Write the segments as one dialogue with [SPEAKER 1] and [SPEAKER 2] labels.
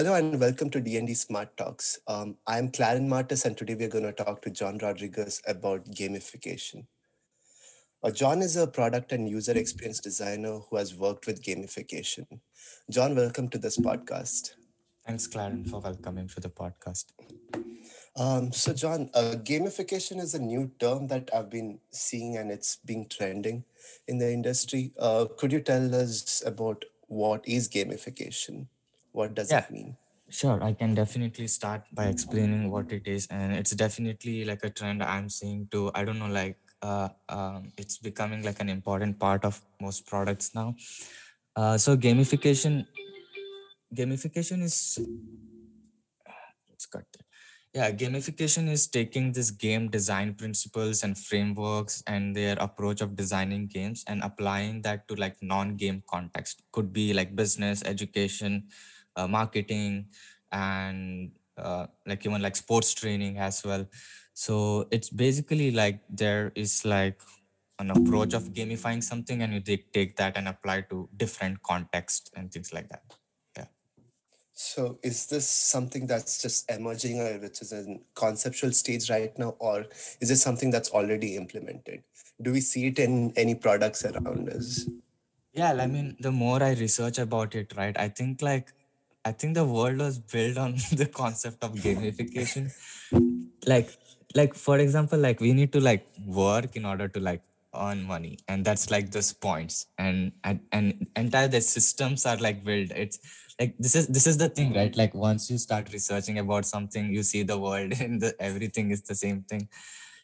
[SPEAKER 1] Hello and welcome to D&D Smart Talks. Um, I'm Claren Martis and today we're going to talk to John Rodriguez about gamification. Uh, John is a product and user experience designer who has worked with gamification. John, welcome to this podcast.
[SPEAKER 2] Thanks, Claren, for welcoming to the podcast.
[SPEAKER 1] Um, so, John, uh, gamification is a new term that I've been seeing and it's being trending in the industry. Uh, could you tell us about what is gamification? What does
[SPEAKER 2] Yeah,
[SPEAKER 1] it mean?
[SPEAKER 2] sure. I can definitely start by explaining what it is, and it's definitely like a trend I'm seeing too. I don't know, like uh, um, it's becoming like an important part of most products now. Uh, so gamification, gamification is let's cut that. Yeah, gamification is taking this game design principles and frameworks and their approach of designing games and applying that to like non-game context. Could be like business, education, uh, marketing, and uh, like even like sports training as well. So it's basically like there is like an approach of gamifying something and you take, take that and apply to different contexts and things like that. Yeah.
[SPEAKER 1] So, is this something that's just emerging or which is in conceptual stage right now, or is it something that's already implemented? Do we see it in any products around us?
[SPEAKER 2] Yeah, I mean, the more I research about it, right, I think like I think the world was built on the concept of gamification. Like, like for example, like we need to like work in order to like earn money, and that's like those points, and and and entire the systems are like built. It's like this is this is the thing, right? Like once you start researching about something, you see the world and the everything is the same thing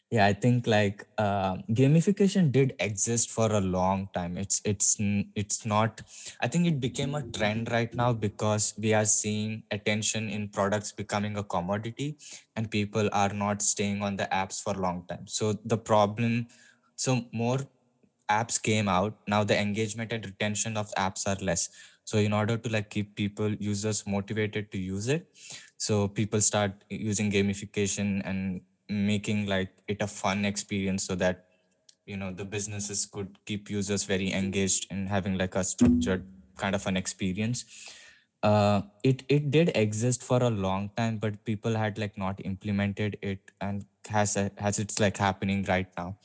[SPEAKER 2] yeah i think like uh, gamification did exist for a long time. It's it's it's not i think it became a trend right now because we are seeing attention in products becoming a commodity and people are not staying on the apps for a long time. So the problem so more apps came out. Now the engagement and retention of apps are less. So in order to like keep people users motivated to use it so people start using gamification and making like it a fun experience so that you know the businesses could keep users very engaged and having like a structured kind of an experience. Uh it it did exist for a long time but people had like not implemented it and has a, has it's like happening right now.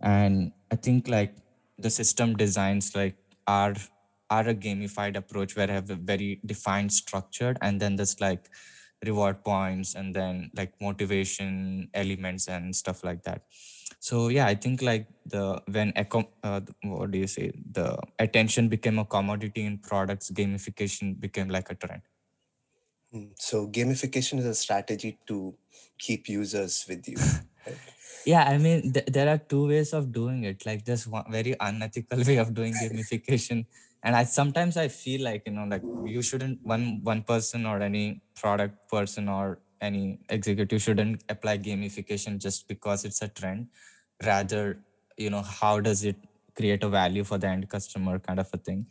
[SPEAKER 2] And i think like the system designs like are are a gamified approach where I have a very defined structured and then there's like reward points and then like motivation elements and stuff like that so yeah i think like the when eco- uh, what do you say the attention became a commodity in products gamification became like a trend
[SPEAKER 1] Hmm, So, gamification is a strategy to keep users with you. Right?
[SPEAKER 2] yeah i mean th- there are two ways of doing it like there's one very unethical way of doing gamification and i sometimes i feel like you know like you shouldn't one one person or any product person or any executive shouldn't apply gamification just because it's a trend. Rather you know how does it create a value for the end customer kind of a thing.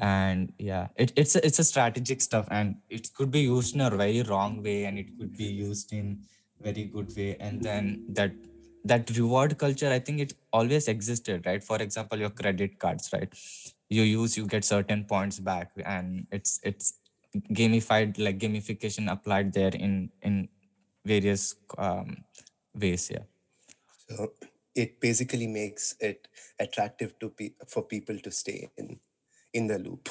[SPEAKER 2] And yeah it, it's a, it's a strategic stuff and it could be used in a very wrong way and it could be used in very good way. And then that that reward culture i think it always existed right? For example your credit cards right you use you get certain points back and it's it's gamified like gamification applied there in in various um, ways yeah
[SPEAKER 1] So, it basically makes it attractive to pe- for people to stay in in the loop.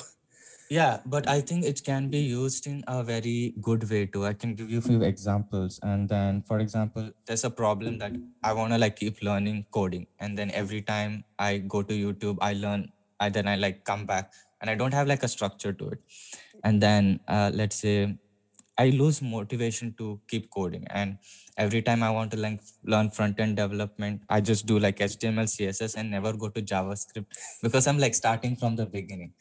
[SPEAKER 2] Yeah, but I think it can be used in a very good way too. I can give you a few examples. And then, for example, there's a problem that I want to like keep learning coding. And then every time I go to YouTube, I learn, I then I like come back and I don't have like a structure to it. And then uh, let's say I lose motivation to keep coding. And every time I want to like learn front end development, I just do like HTML, CSS and never go to JavaScript because I'm like starting from the beginning.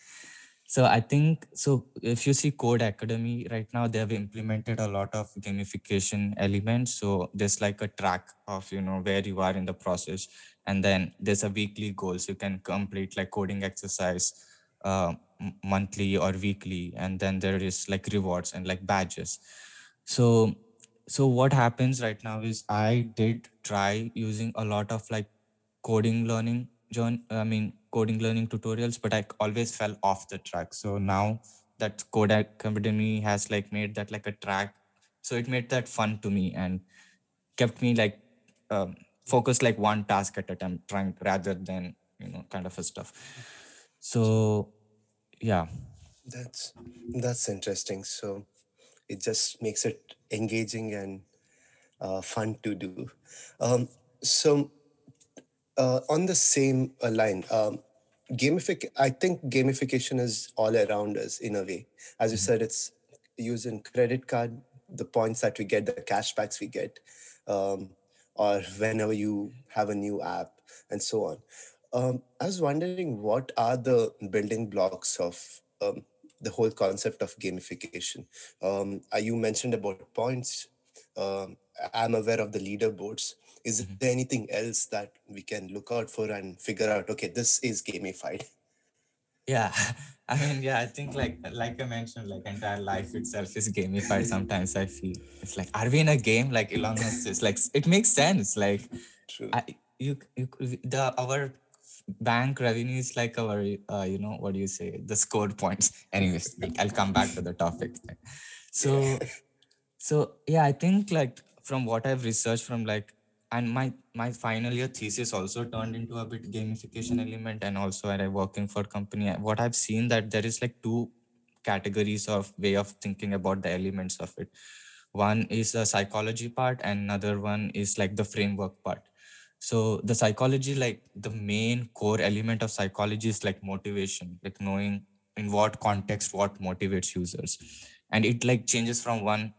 [SPEAKER 2] So I think so. If you see Codecademy right now, they have implemented a lot of gamification elements. So there's like a track of you know where you are in the process, and then there's a weekly goals you can complete like coding exercise uh, monthly or weekly, and then there is like rewards and like badges. So so what happens right now is I did try using a lot of like coding learning join i mean coding learning tutorials but i always fell off the track so now that Codecademy has like made that like a track so it made that fun to me and kept me like um, focused like one task at a time trying rather than you know kind of a stuff so yeah
[SPEAKER 1] That's that's interesting. So it just makes it engaging and uh, fun to do. Um, so uh, on the same uh, line, um, gamific. I think gamification is all around us in a way. As you
[SPEAKER 2] Mhm.
[SPEAKER 1] said, it's using credit card, the points that we get, the cashbacks we get, um, or whenever you have a new app, and so on. Um, I was wondering what are the building blocks of um, the whole concept of gamification. Um, uh, you mentioned about points. Um, I'm aware of the leaderboards. Is
[SPEAKER 2] Mhm.
[SPEAKER 1] there anything else that we can look out for and figure out? Okay, this is gamified.
[SPEAKER 2] yeah i mean yeah i think like like i mentioned like entire life itself is gamified sometimes i feel it's like are we in a game like elon musk is like it makes sense like
[SPEAKER 1] True.
[SPEAKER 2] I, you, you the our bank revenue is like our uh, you know what do you say the scored points anyways i'll come back to the topic so so yeah i think like from what i've researched from like and my my final year thesis also turned into a bit gamification element and also when i working for company. What i've seen that there is like two categories of way of thinking about the elements of it. One is the psychology part and another one is like the framework part. So the psychology like the main core element of psychology is like motivation like knowing in what context what motivates users. And it like changes from one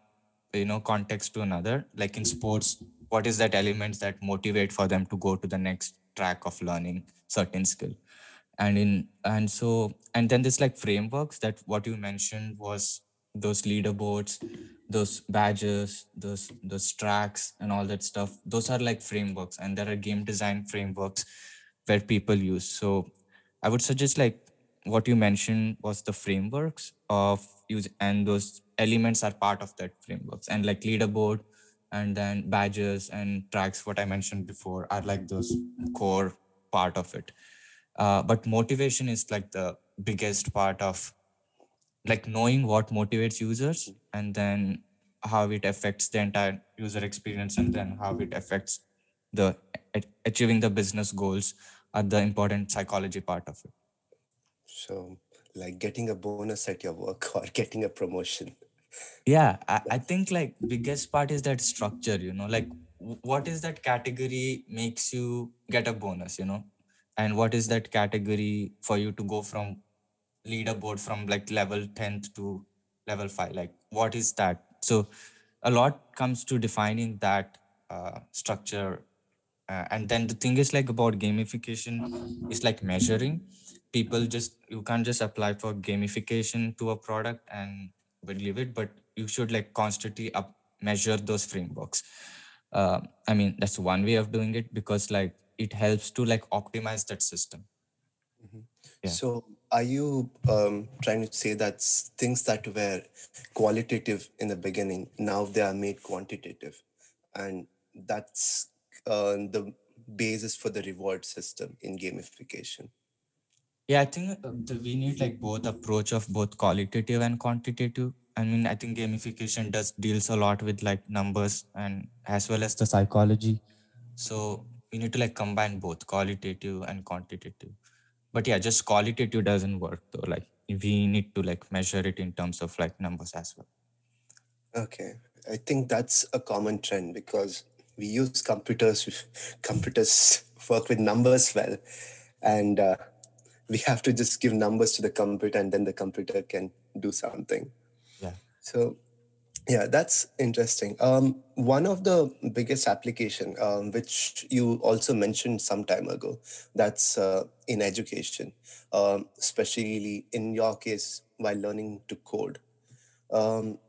[SPEAKER 2] you know context to another like in sports what is that elements that motivate for them to go to the next track of learning certain skill? And in and so and then this like frameworks that what you mentioned was those leaderboards those badges those those tracks and all that stuff. Those are like frameworks and there are game design frameworks where people use. So i would suggest like what you mentioned was the frameworks of use and those elements are part of that frameworks. And like leaderboard and then badges and tracks what i mentioned before are like those core part of it uh, but motivation is like the biggest part of like knowing what motivates users and then how it affects the entire user experience and then how it affects the achieving the business goals are the important psychology part of it
[SPEAKER 1] So, like getting a bonus at your work or getting a promotion.
[SPEAKER 2] Yeah I, I think like biggest part is that structure you know like what is that category makes you get a bonus you know? And what is that category for you to go from leaderboard from like level 10th to level 5 like what is that? So a lot comes to defining that uh, structure uh, and then the thing is like about gamification is like measuring. People just you can't just apply for gamification to a product and believe it but you should like constantly up measure those frameworks uh, i mean that's one way of doing it because like it helps to like optimize that system Yeah.
[SPEAKER 1] So, are you um, trying to say that things that were qualitative in the beginning now they are made quantitative, and that's uh, the basis for the reward system in gamification?
[SPEAKER 2] Yeah, I think uh, we need like both approach of both qualitative and quantitative. I mean, I think gamification does deals a lot with like numbers and as well as the psychology. So we need to like combine both qualitative and quantitative. But yeah, just qualitative doesn't work though. Like we need to like measure it in terms of like numbers as well.
[SPEAKER 1] Okay, I think that's a common trend because we use computers. Computers work with numbers well, and uh, we have to just give numbers to the computer, and then the computer can do something. So, yeah, that's interesting. Um, one of the biggest application, um, which you also mentioned some time ago, that's uh, in education, um, especially in your case while learning to code. Um,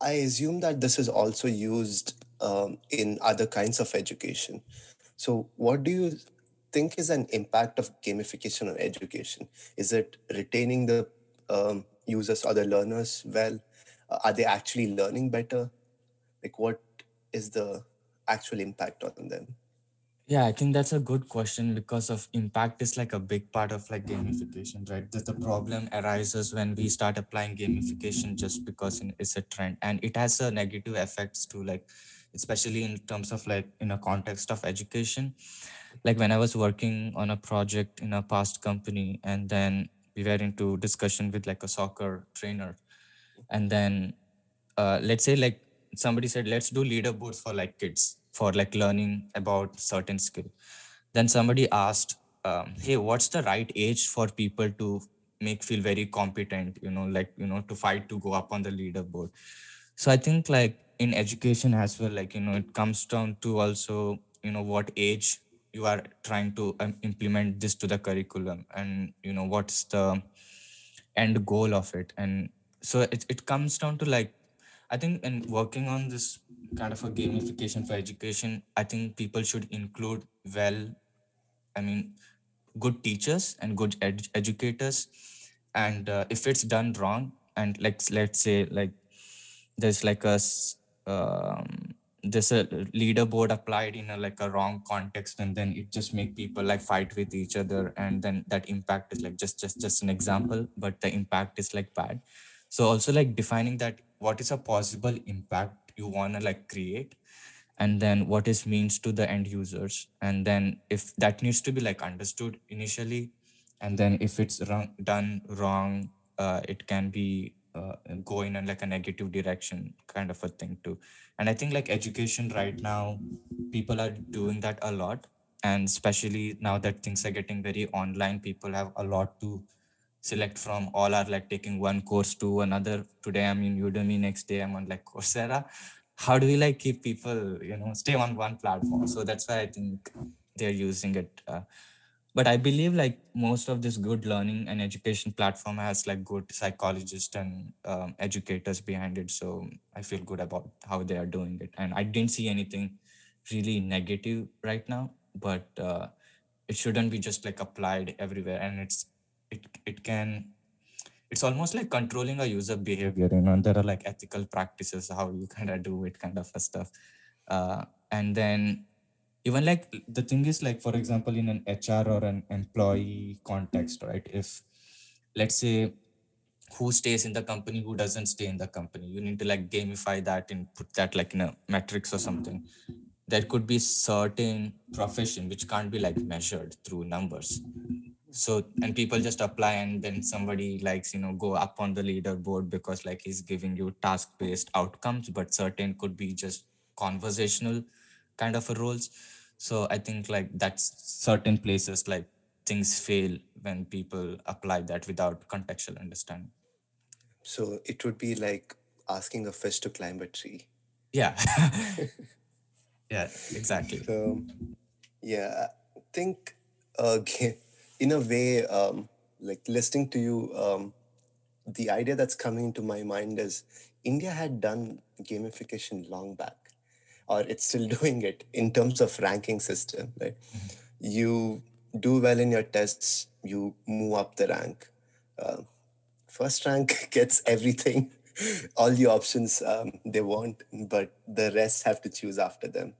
[SPEAKER 1] I assume that this is also used um, in other kinds of education. So, what do you think is an impact of gamification on education? Is it retaining the um, users or the learners well? Uh, are they actually learning better? Like, what is the actual impact on them?
[SPEAKER 2] Yeah, I think that's a good question because of impact is like a big part of like gamification, right? That the problem arises when we start applying gamification just because it's a trend and it has a negative effects to like, especially in terms of like in a context of education. Like when I was working on a project in a past company and then we were into discussion with like a soccer trainer and then uh, let's say like somebody said let's do leaderboards for like kids for like learning about certain skill. Then somebody asked um, hey what's the right age for people to make feel very competent you know like you know to fight to go up on the leaderboard? So i think like in education as well like you know it comes down to also you know what age you are trying to um, implement this to the curriculum and you know what's the end goal of it. And so it, it comes down to like i think in working on this kind of a gamification for education i think people should include well i mean good teachers and good ed- educators. And uh, if it's done wrong and like let's say like there's like a um, there's a leaderboard applied in a like a wrong context and then it just make people like fight with each other and then that impact is like just just just an example but the impact is like bad so also like defining that what is a possible impact you want to like create and then what is means to the end users and then if that needs to be like understood initially and then if it's wrong, done wrong uh, it can be uh, go in like a negative direction kind of a thing too. And i think like education right now people are doing that a lot and especially now that things are getting very online people have a lot to select from all are like taking one course to another. Today i'm in udemy next day i'm on like coursera. How do we like keep people you know stay on one platform? So that's why i think they're using it uh, but i believe like most of this good learning and education platform has like good psychologists and um, educators behind it. So i feel good about how they are doing it. And i didn't see anything really negative right now but uh, it shouldn't be just like applied everywhere. And it's it, it can it's almost like controlling a user behavior you know there are like ethical practices how you kind of do it kind of stuff. Uh, and then even like the thing is like for example in an hr or an employee context right? If let's say who stays in the company who doesn't stay in the company you need to like gamify that and put that like in a metrics or something. There could be certain profession which can't be like measured through numbers so and people just apply and then somebody likes you know go up on the leaderboard because like he's giving you task based outcomes but certain could be just conversational kind of a roles. So i think like that's certain places like things fail when people apply that without contextual understanding.
[SPEAKER 1] So it would be like asking a fish to climb a tree.
[SPEAKER 2] yeah. Yeah exactly.
[SPEAKER 1] So yeah, I think uh, in a way, um, like listening to you, um, the idea that's coming into my mind is India had done gamification long back, or it's still doing it in terms of ranking system. Right, you do well in your tests, you move up the rank. Uh, first rank gets everything, all the options um, they want, but the rest have to choose after them.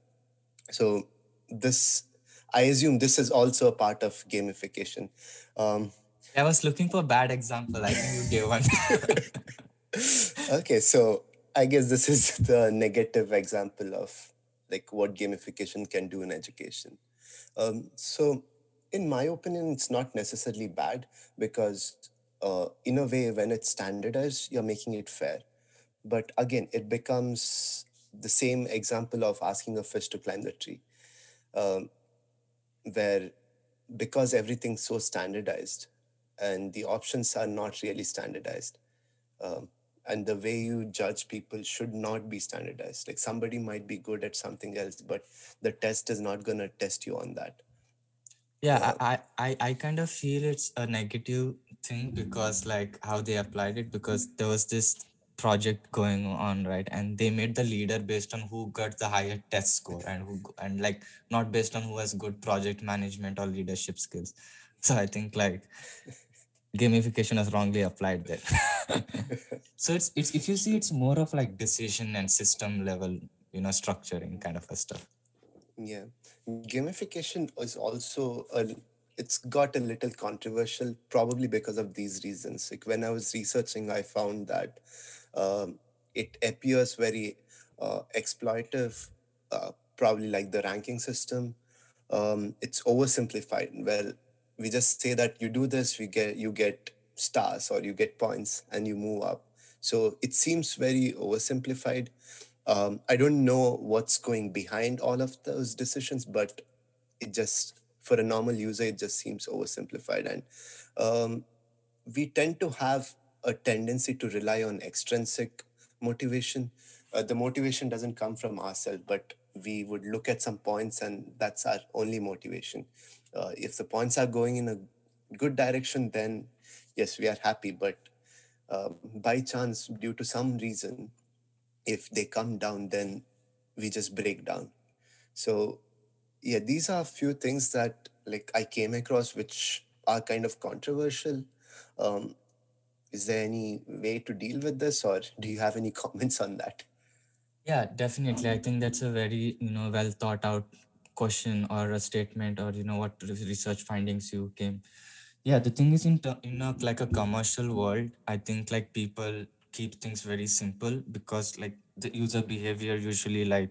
[SPEAKER 1] So this, I assume, this is also a part of gamification. Um,
[SPEAKER 2] i was looking for a bad example i think you gave one
[SPEAKER 1] okay, so I guess this is the negative example of like what gamification can do in education. Um, so, in my opinion, it's not necessarily bad because, uh, in a way, when it's standardized, you're making it fair. But again, it becomes the same example of asking a fish to climb the tree, um, where because everything's so standardized and the options are not really standardized. Um, and the way you judge people should not be standardized. Like somebody might be good at something else, but the test is not going to test you on that.
[SPEAKER 2] yeah I, I i I kind of feel it's a negative thing because like how they applied it because there was this project going on right? And they made the leader based on who got the higher test score and who and like not based on who has good project management or leadership skills. So i think like gamification is wrongly applied there. So it's it's if you see it's more of like decision and system level you know structuring kind of a stuff.
[SPEAKER 1] Yeah, gamification is also a, it's got a little controversial, probably because of these reasons. Like when I was researching, I found that um, it appears very uh, exploitive, uh, probably like the ranking system. Um, it's oversimplified. Well, we just say that you do this, we get you get stars or you get points and you move up. So it seems very oversimplified um, I don't know what's going behind all of those decisions, but it just, for a normal user, it just seems oversimplified. And um, we tend to have a tendency to rely on extrinsic motivation. Uh, the motivation doesn't come from ourselves, but we would look at some points, and that's our only motivation. Uh, if the points are going in a good direction, then yes, we are happy. But uh, by chance, due to some reason, if they come down, then we just break down. So yeah, these are a few things that like I came across which are kind of controversial. Um, is there any way to deal with this, or do you have any comments on that?
[SPEAKER 2] Yeah, definitely. I think that's a very, you know, well thought out question or a statement or, you know, what research findings you came. Yeah, the thing is in, ter- in a, like a commercial world, I think like people keep things very simple because like the user behavior usually like,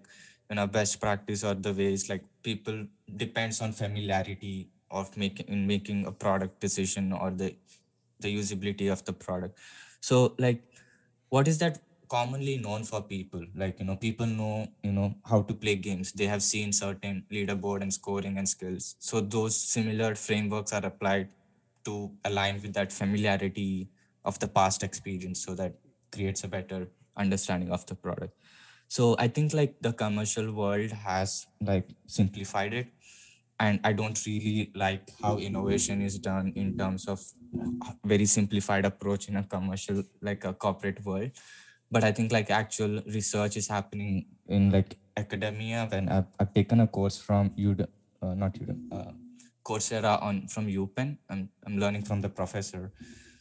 [SPEAKER 2] you know, best practice or the ways like people depends on familiarity of making in making a product decision or the the usability of the product. So like what is that commonly known for people? Like you know people know you know how to play games. They have seen certain leaderboard and scoring and skills. So those similar frameworks are applied to align with that familiarity of the past experience so that creates a better understanding of the product. So i think like the commercial world has like simplified it and i don't really like how innovation is done in terms of very simplified approach in a commercial like a corporate world. But i think like actual research is happening in like academia when i've, I've taken a course from udemy uh, not udemy uh, coursera on from upenn. I'm, I'm learning from the professor.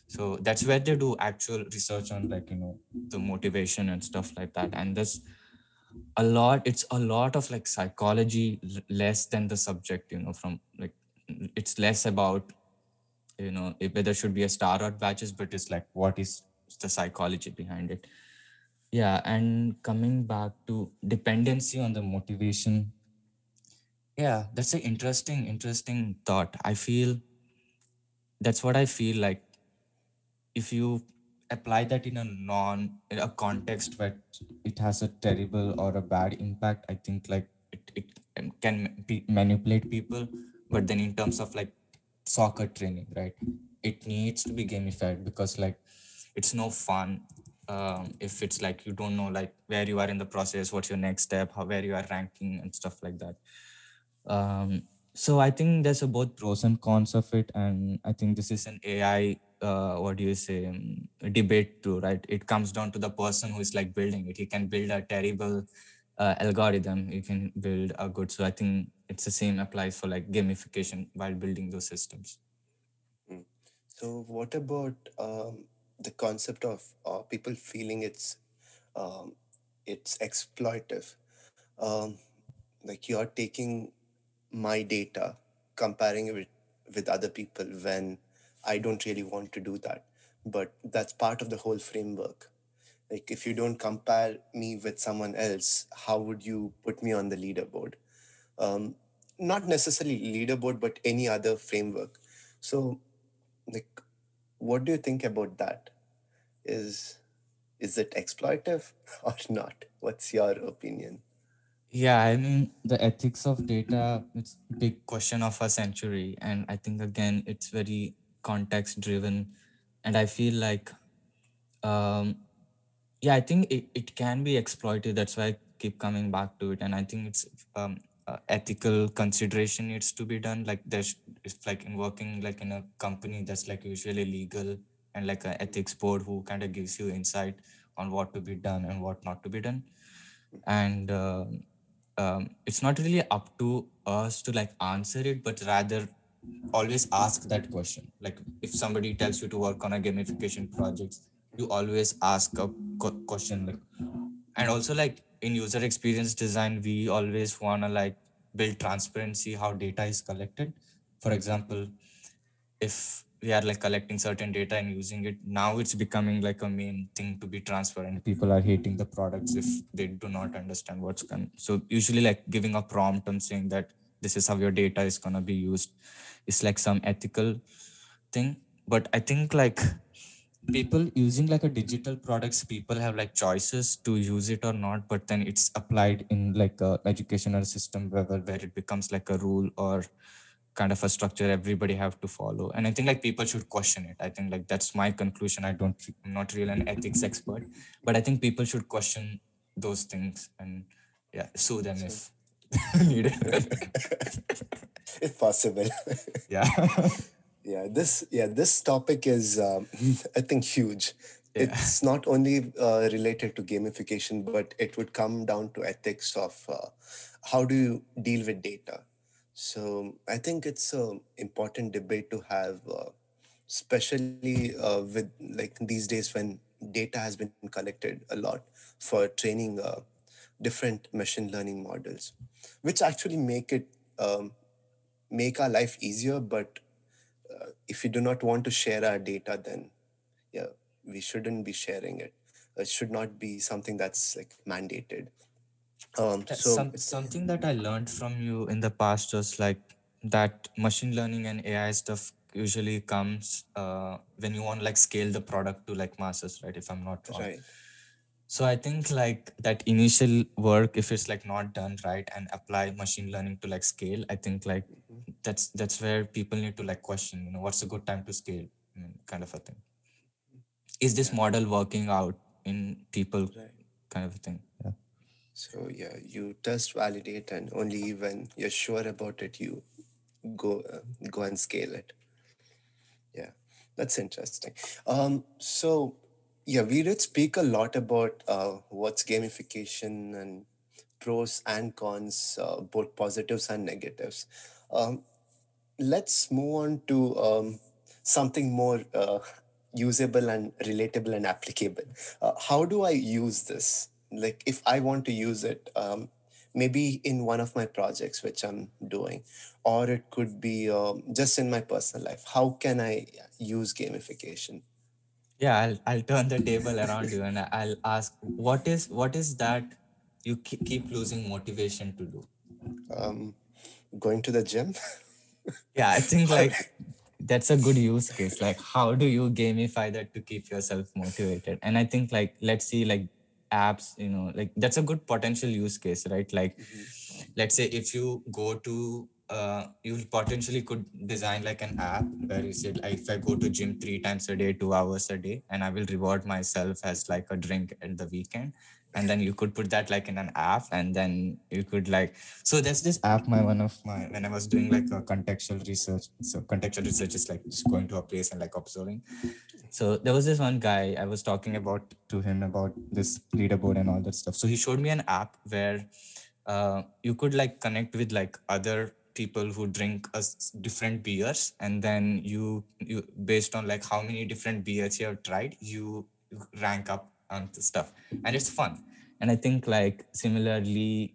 [SPEAKER 2] So that's where they do actual research on like you know the motivation and stuff like that. And there's a lot it's a lot of like psychology less than the subject you know from like it's less about you know whether should be a star or batches but it's like what is the psychology behind it? Yeah and coming back to dependency on the motivation. Yeah that's an interesting interesting thought. I feel that's what i feel like. If you apply that in a non in a context where it has a terrible or a bad impact i think like it, it can be manipulate people but then in terms of like soccer training right it needs to be gamified because like it's no fun um, if it's like you don't know like where you are in the process what's your next step how where you are ranking and stuff like that um, so I think there's a both pros and cons of it, and I think this is an AI. Uh, what do you say? Um, debate too, right? It comes down to the person who is like building it. He can build a terrible uh, algorithm. you can build a good. So I think it's the same applies for like gamification while building those systems.
[SPEAKER 1] Mm. So what about um, the concept of uh, people feeling it's um, it's exploitive? Um, like you're taking my data, comparing it with, with other people when I don't really want to do that. But that's part of the whole framework. Like if you don't compare me with someone else, how would you put me on the leaderboard? Um, not necessarily leaderboard, but any other framework. So, like, what do you think about that? Is is it exploitive or not? What's your opinion?
[SPEAKER 2] Yeah, I mean the ethics of data. It's a big question of a century, and I think again it's very context driven, and I feel like um yeah i think it, it can be exploited that's why i keep coming back to it. And i think it's um uh, ethical consideration needs to be done. Like there's it's like in working like in a company that's like usually legal and like an ethics board who kind of gives you insight on what to be done and what not to be done. And um, um, it's not really up to us to like answer it but rather always ask that question. Like if somebody tells you to work on a gamification project you always ask a question like and also like in user experience design we always want to like build transparency how data is collected. For example if we are like collecting certain data and using it now it's becoming like a main thing to be transparent. People are hating the products if they do not understand what's going so usually like giving a prompt and saying that this is how your data is going to be used is like some ethical thing. But i think like people using like a digital products people have like choices to use it or not but then it's applied in like a educational system where, where it becomes like a rule or kind of a structure everybody have to follow. And i think like people should question it. I think like that's my conclusion. I don't i'm not really an ethics expert but i think people should question those things and yeah sue them if needed.
[SPEAKER 1] If possible.
[SPEAKER 2] yeah
[SPEAKER 1] yeah, this yeah this topic is um, I think huge.
[SPEAKER 2] Yeah.
[SPEAKER 1] It's not only uh, related to gamification, but it would come down to ethics of uh, how do you deal with data. So I think it's an important debate to have, uh, especially uh, with like these days when data has been collected a lot for training uh, different machine learning models, which actually make it um, make our life easier. But uh, if we do not want to share our data, then yeah, we shouldn't be sharing it. It should not be something that's like mandated. Um, so
[SPEAKER 2] some, something that I learned from you in the past was like that machine learning and AI stuff usually comes uh, when you want like scale the product to like masses, right? If I'm not wrong.
[SPEAKER 1] right,
[SPEAKER 2] So I think like that initial work, if it's like not done right and apply machine learning to like scale, I think like
[SPEAKER 1] Mhm.
[SPEAKER 2] that's that's where people need to like question, you know, what's a good time to scale, I mean, kind of a thing. Is this
[SPEAKER 1] Yeah.
[SPEAKER 2] model working out in people,
[SPEAKER 1] right.
[SPEAKER 2] kind of a thing? Yeah.
[SPEAKER 1] So yeah, you test, validate, and only when you're sure about it, you go uh, go and scale it. Yeah, that's interesting. Um, so yeah, we did speak a lot about uh, what's gamification and pros and cons, uh, both positives and negatives. Um, let's move on to um, something more uh, usable and relatable and applicable. Uh, how do I use this? Like, if I want to use it, um, maybe in one of my projects which I'm doing, or it could be um, just in my personal life. How can I use gamification?
[SPEAKER 2] Yeah, I'll I'll turn the table around you and I'll ask what is what is that you keep losing motivation to do?
[SPEAKER 1] Um, going to the gym?
[SPEAKER 2] Yeah, I think like that's a good use case. Like, how do you gamify that to keep yourself motivated? And I think like let's see like apps, you know, like that's a good potential use case, right? Like, let's say if you go to uh, you potentially could design like an app where you said like, if I go to gym three times a day, two hours a day, and I will reward myself as like a drink at the weekend. And then you could put that like in an app, and then you could like so there's this app my one of my when I was doing like a contextual research. So contextual research is like just going to a place and like observing. So there was this one guy I was talking about to him about this leaderboard and all that stuff. So he showed me an app where uh, you could like connect with like other people who drink a different beers and then you you based on like how many different beers you have tried you rank up on the stuff. And it's fun. And i think like similarly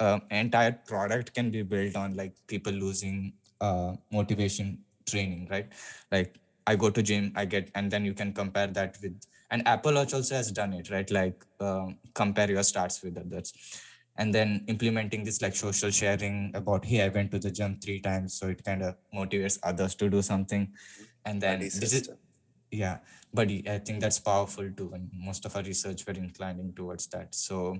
[SPEAKER 2] um, entire product can be built on like people losing uh, motivation training right? Like i go to gym i get and then you can compare that with and apple watch also has done it right? Like um, compare your stats with others and then implementing this like social sharing about hey i went to the gym three times so it kind of motivates others to do something. And then this is yeah but i think that's powerful too and most of our research were inclining towards that. So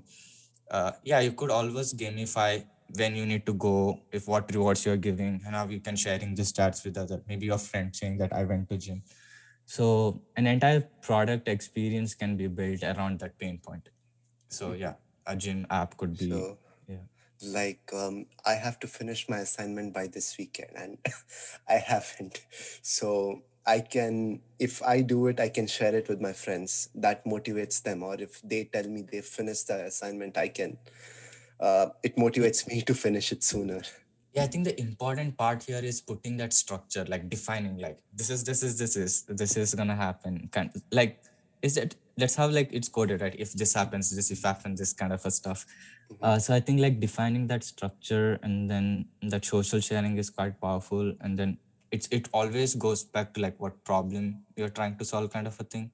[SPEAKER 2] uh, yeah you could always gamify when you need to go if what rewards you're giving and how you can sharing the stats with other maybe your friend saying that i went to gym. So an entire product experience can be built around that pain point. So yeah a gym app could be
[SPEAKER 1] So,
[SPEAKER 2] yeah
[SPEAKER 1] like, um, I have to finish my assignment by this weekend, and I haven't. So, I can, if I do it, I can share it with my friends. That motivates them. Or if they tell me they finished the assignment, I can, uh, it motivates me to finish it sooner.
[SPEAKER 2] yeah i think the important part here is putting that structure like defining like this is this is this is this is gonna happen kind like is it that's how like it's coded right? If this happens this if happens this kind of a stuff.
[SPEAKER 1] Mhm.
[SPEAKER 2] uh, so i think like defining that structure and then that social sharing is quite powerful. And then it's it always goes back to like what problem you're trying to solve kind of a thing.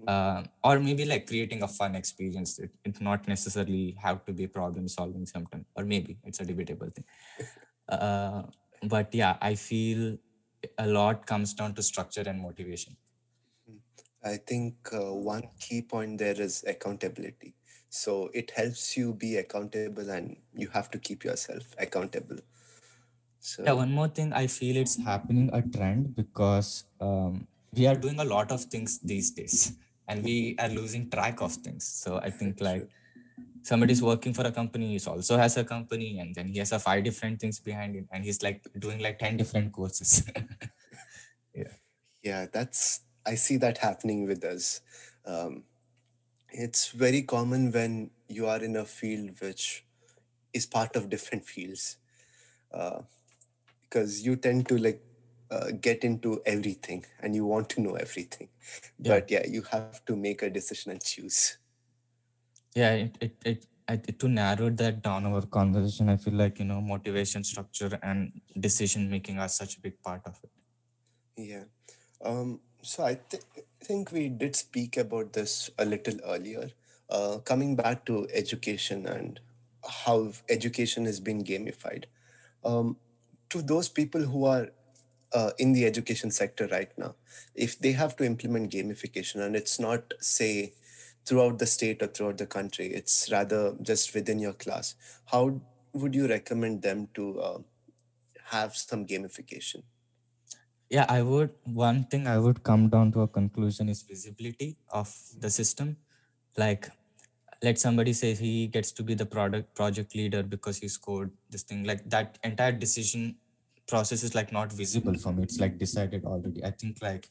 [SPEAKER 1] Mhm.
[SPEAKER 2] uh, or maybe like creating a fun experience. It, it not necessarily have to be problem solving sometimes or maybe it's a debatable thing. Uh, but yeah i feel a lot comes down to structure and motivation
[SPEAKER 1] I think uh, one key point there is accountability. So it helps you be accountable and you have to keep yourself accountable. So
[SPEAKER 2] Yeah, one more thing, I feel it's happening a trend because um, we are doing a lot of things these days and we are losing track of things. So I think like somebody's working for a company, he also has a company, and then he has a five different things behind him, and he's like doing like 10 different courses. yeah.
[SPEAKER 1] yeah, that's I see that happening with us. Um, it's very common when you are in a field which is part of different fields, uh, because you tend to like uh, get into everything and you want to know everything.
[SPEAKER 2] Yeah.
[SPEAKER 1] But yeah, you have to make a decision and choose.
[SPEAKER 2] Yeah, it, it, it, I, to narrow that down our conversation, I feel like, you know, motivation, structure, and decision making are such a big part of it.
[SPEAKER 1] Yeah. Um, so I th- think we did speak about this a little earlier. Uh, coming back to education and how education has been gamified. Um, to those people who are uh, in the education sector right now, if they have to implement gamification and it's not, say, throughout the state or throughout the country, it's rather just within your class, how would you recommend them to uh, have some gamification?
[SPEAKER 2] Yeah i would one thing i would come down to a conclusion is visibility of the system. Like let somebody say he gets to be the product project leader because he scored this thing. Like that entire decision process is like not visible for me. It's like decided already. I think like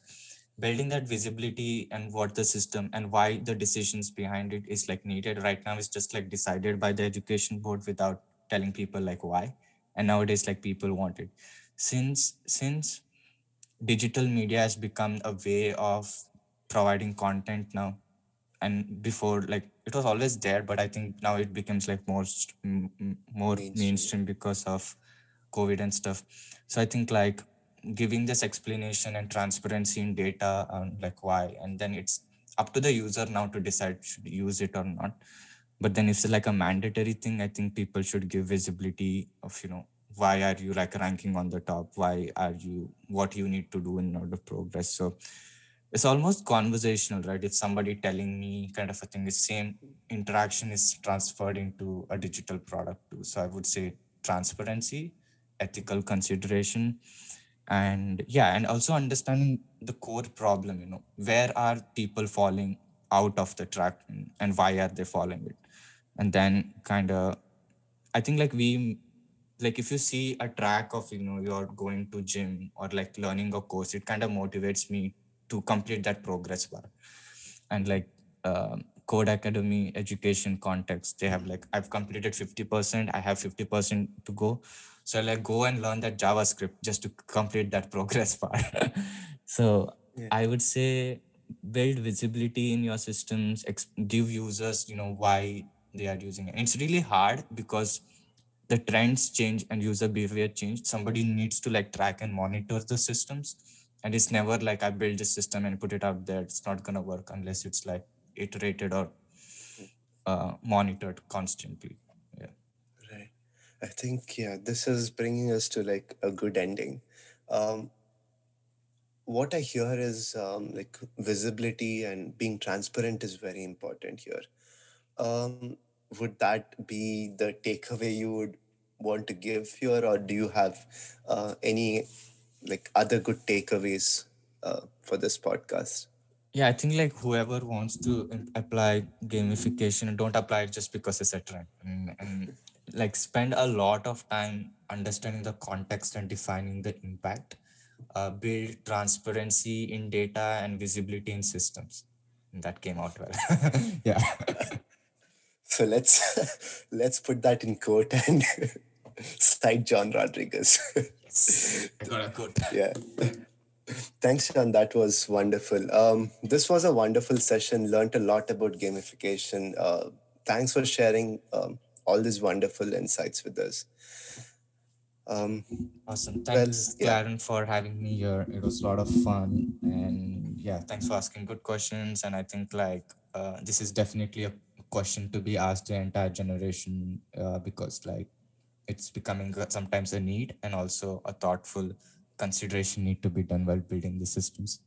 [SPEAKER 2] building that visibility and what the system and why the decisions behind it is like needed right now is just like decided by the education board without telling people like why. And nowadays like people want it. Since since digital media has become a way of providing content now. And before like it was always there but i think now it becomes like more m- m- more
[SPEAKER 1] Mainstream.
[SPEAKER 2] mainstream because of covid and stuff. So i think like giving this explanation and transparency in data and like why and then it's up to the user now to decide should use it or not. But then if it's like a mandatory thing i think people should give visibility of you know why are you like ranking on the top? Why are you what you need to do in order to progress? So it's almost conversational right? If somebody telling me kind of a thing the same interaction is transferred into a digital product too. So i would say transparency ethical consideration and yeah and also understanding the core problem you know. Where are people falling out of the track and, why are they following it? And then kind of i think like we like if you see a track of you know you're going to gym or like learning a course it kind of motivates me to complete that progress bar. And like uh, Codecademy education context they have like i've completed 50% i have 50% to go. So I like go and learn that javascript just to complete that progress bar. So
[SPEAKER 1] Yeah.
[SPEAKER 2] i would say build visibility in your systems give users you know why they are using it. It's really hard because the trends change and user behavior change somebody needs to like track and monitor the systems and it's never like i build this system and put it out there it's not going to work unless it's like iterated or uh, monitored constantly yeah
[SPEAKER 1] Right. I think, yeah, this is bringing us to like a good ending. Um, what I hear is um, like visibility and being transparent is very important here. Um, would that be the takeaway you would want to give here, or do you have uh, any like other good takeaways uh, for this podcast?
[SPEAKER 2] yeah i think like whoever wants to apply gamification don't apply it just because it's a trend. And, and like spend a lot of time understanding the context and defining the impact. Uh, build transparency in data and visibility in systems. And that came out well. Yeah.
[SPEAKER 1] So let's let's put that in quote and cite John Rodriguez.
[SPEAKER 2] yes got a quote
[SPEAKER 1] yeah. Thanks, Sean. That was wonderful. Um, this was a wonderful session. Learned a lot about gamification. Uh, thanks for sharing um, all these wonderful insights with us. Um,
[SPEAKER 2] Awesome.
[SPEAKER 1] Well,
[SPEAKER 2] Thanks,
[SPEAKER 1] yeah.
[SPEAKER 2] Claren, for having me here. It was a lot of fun. And yeah, thanks for asking good questions. And I think like uh, this is definitely a question to be asked the entire generation uh, because like it's becoming sometimes a need and also a thoughtful consideration need to be done while building the systems.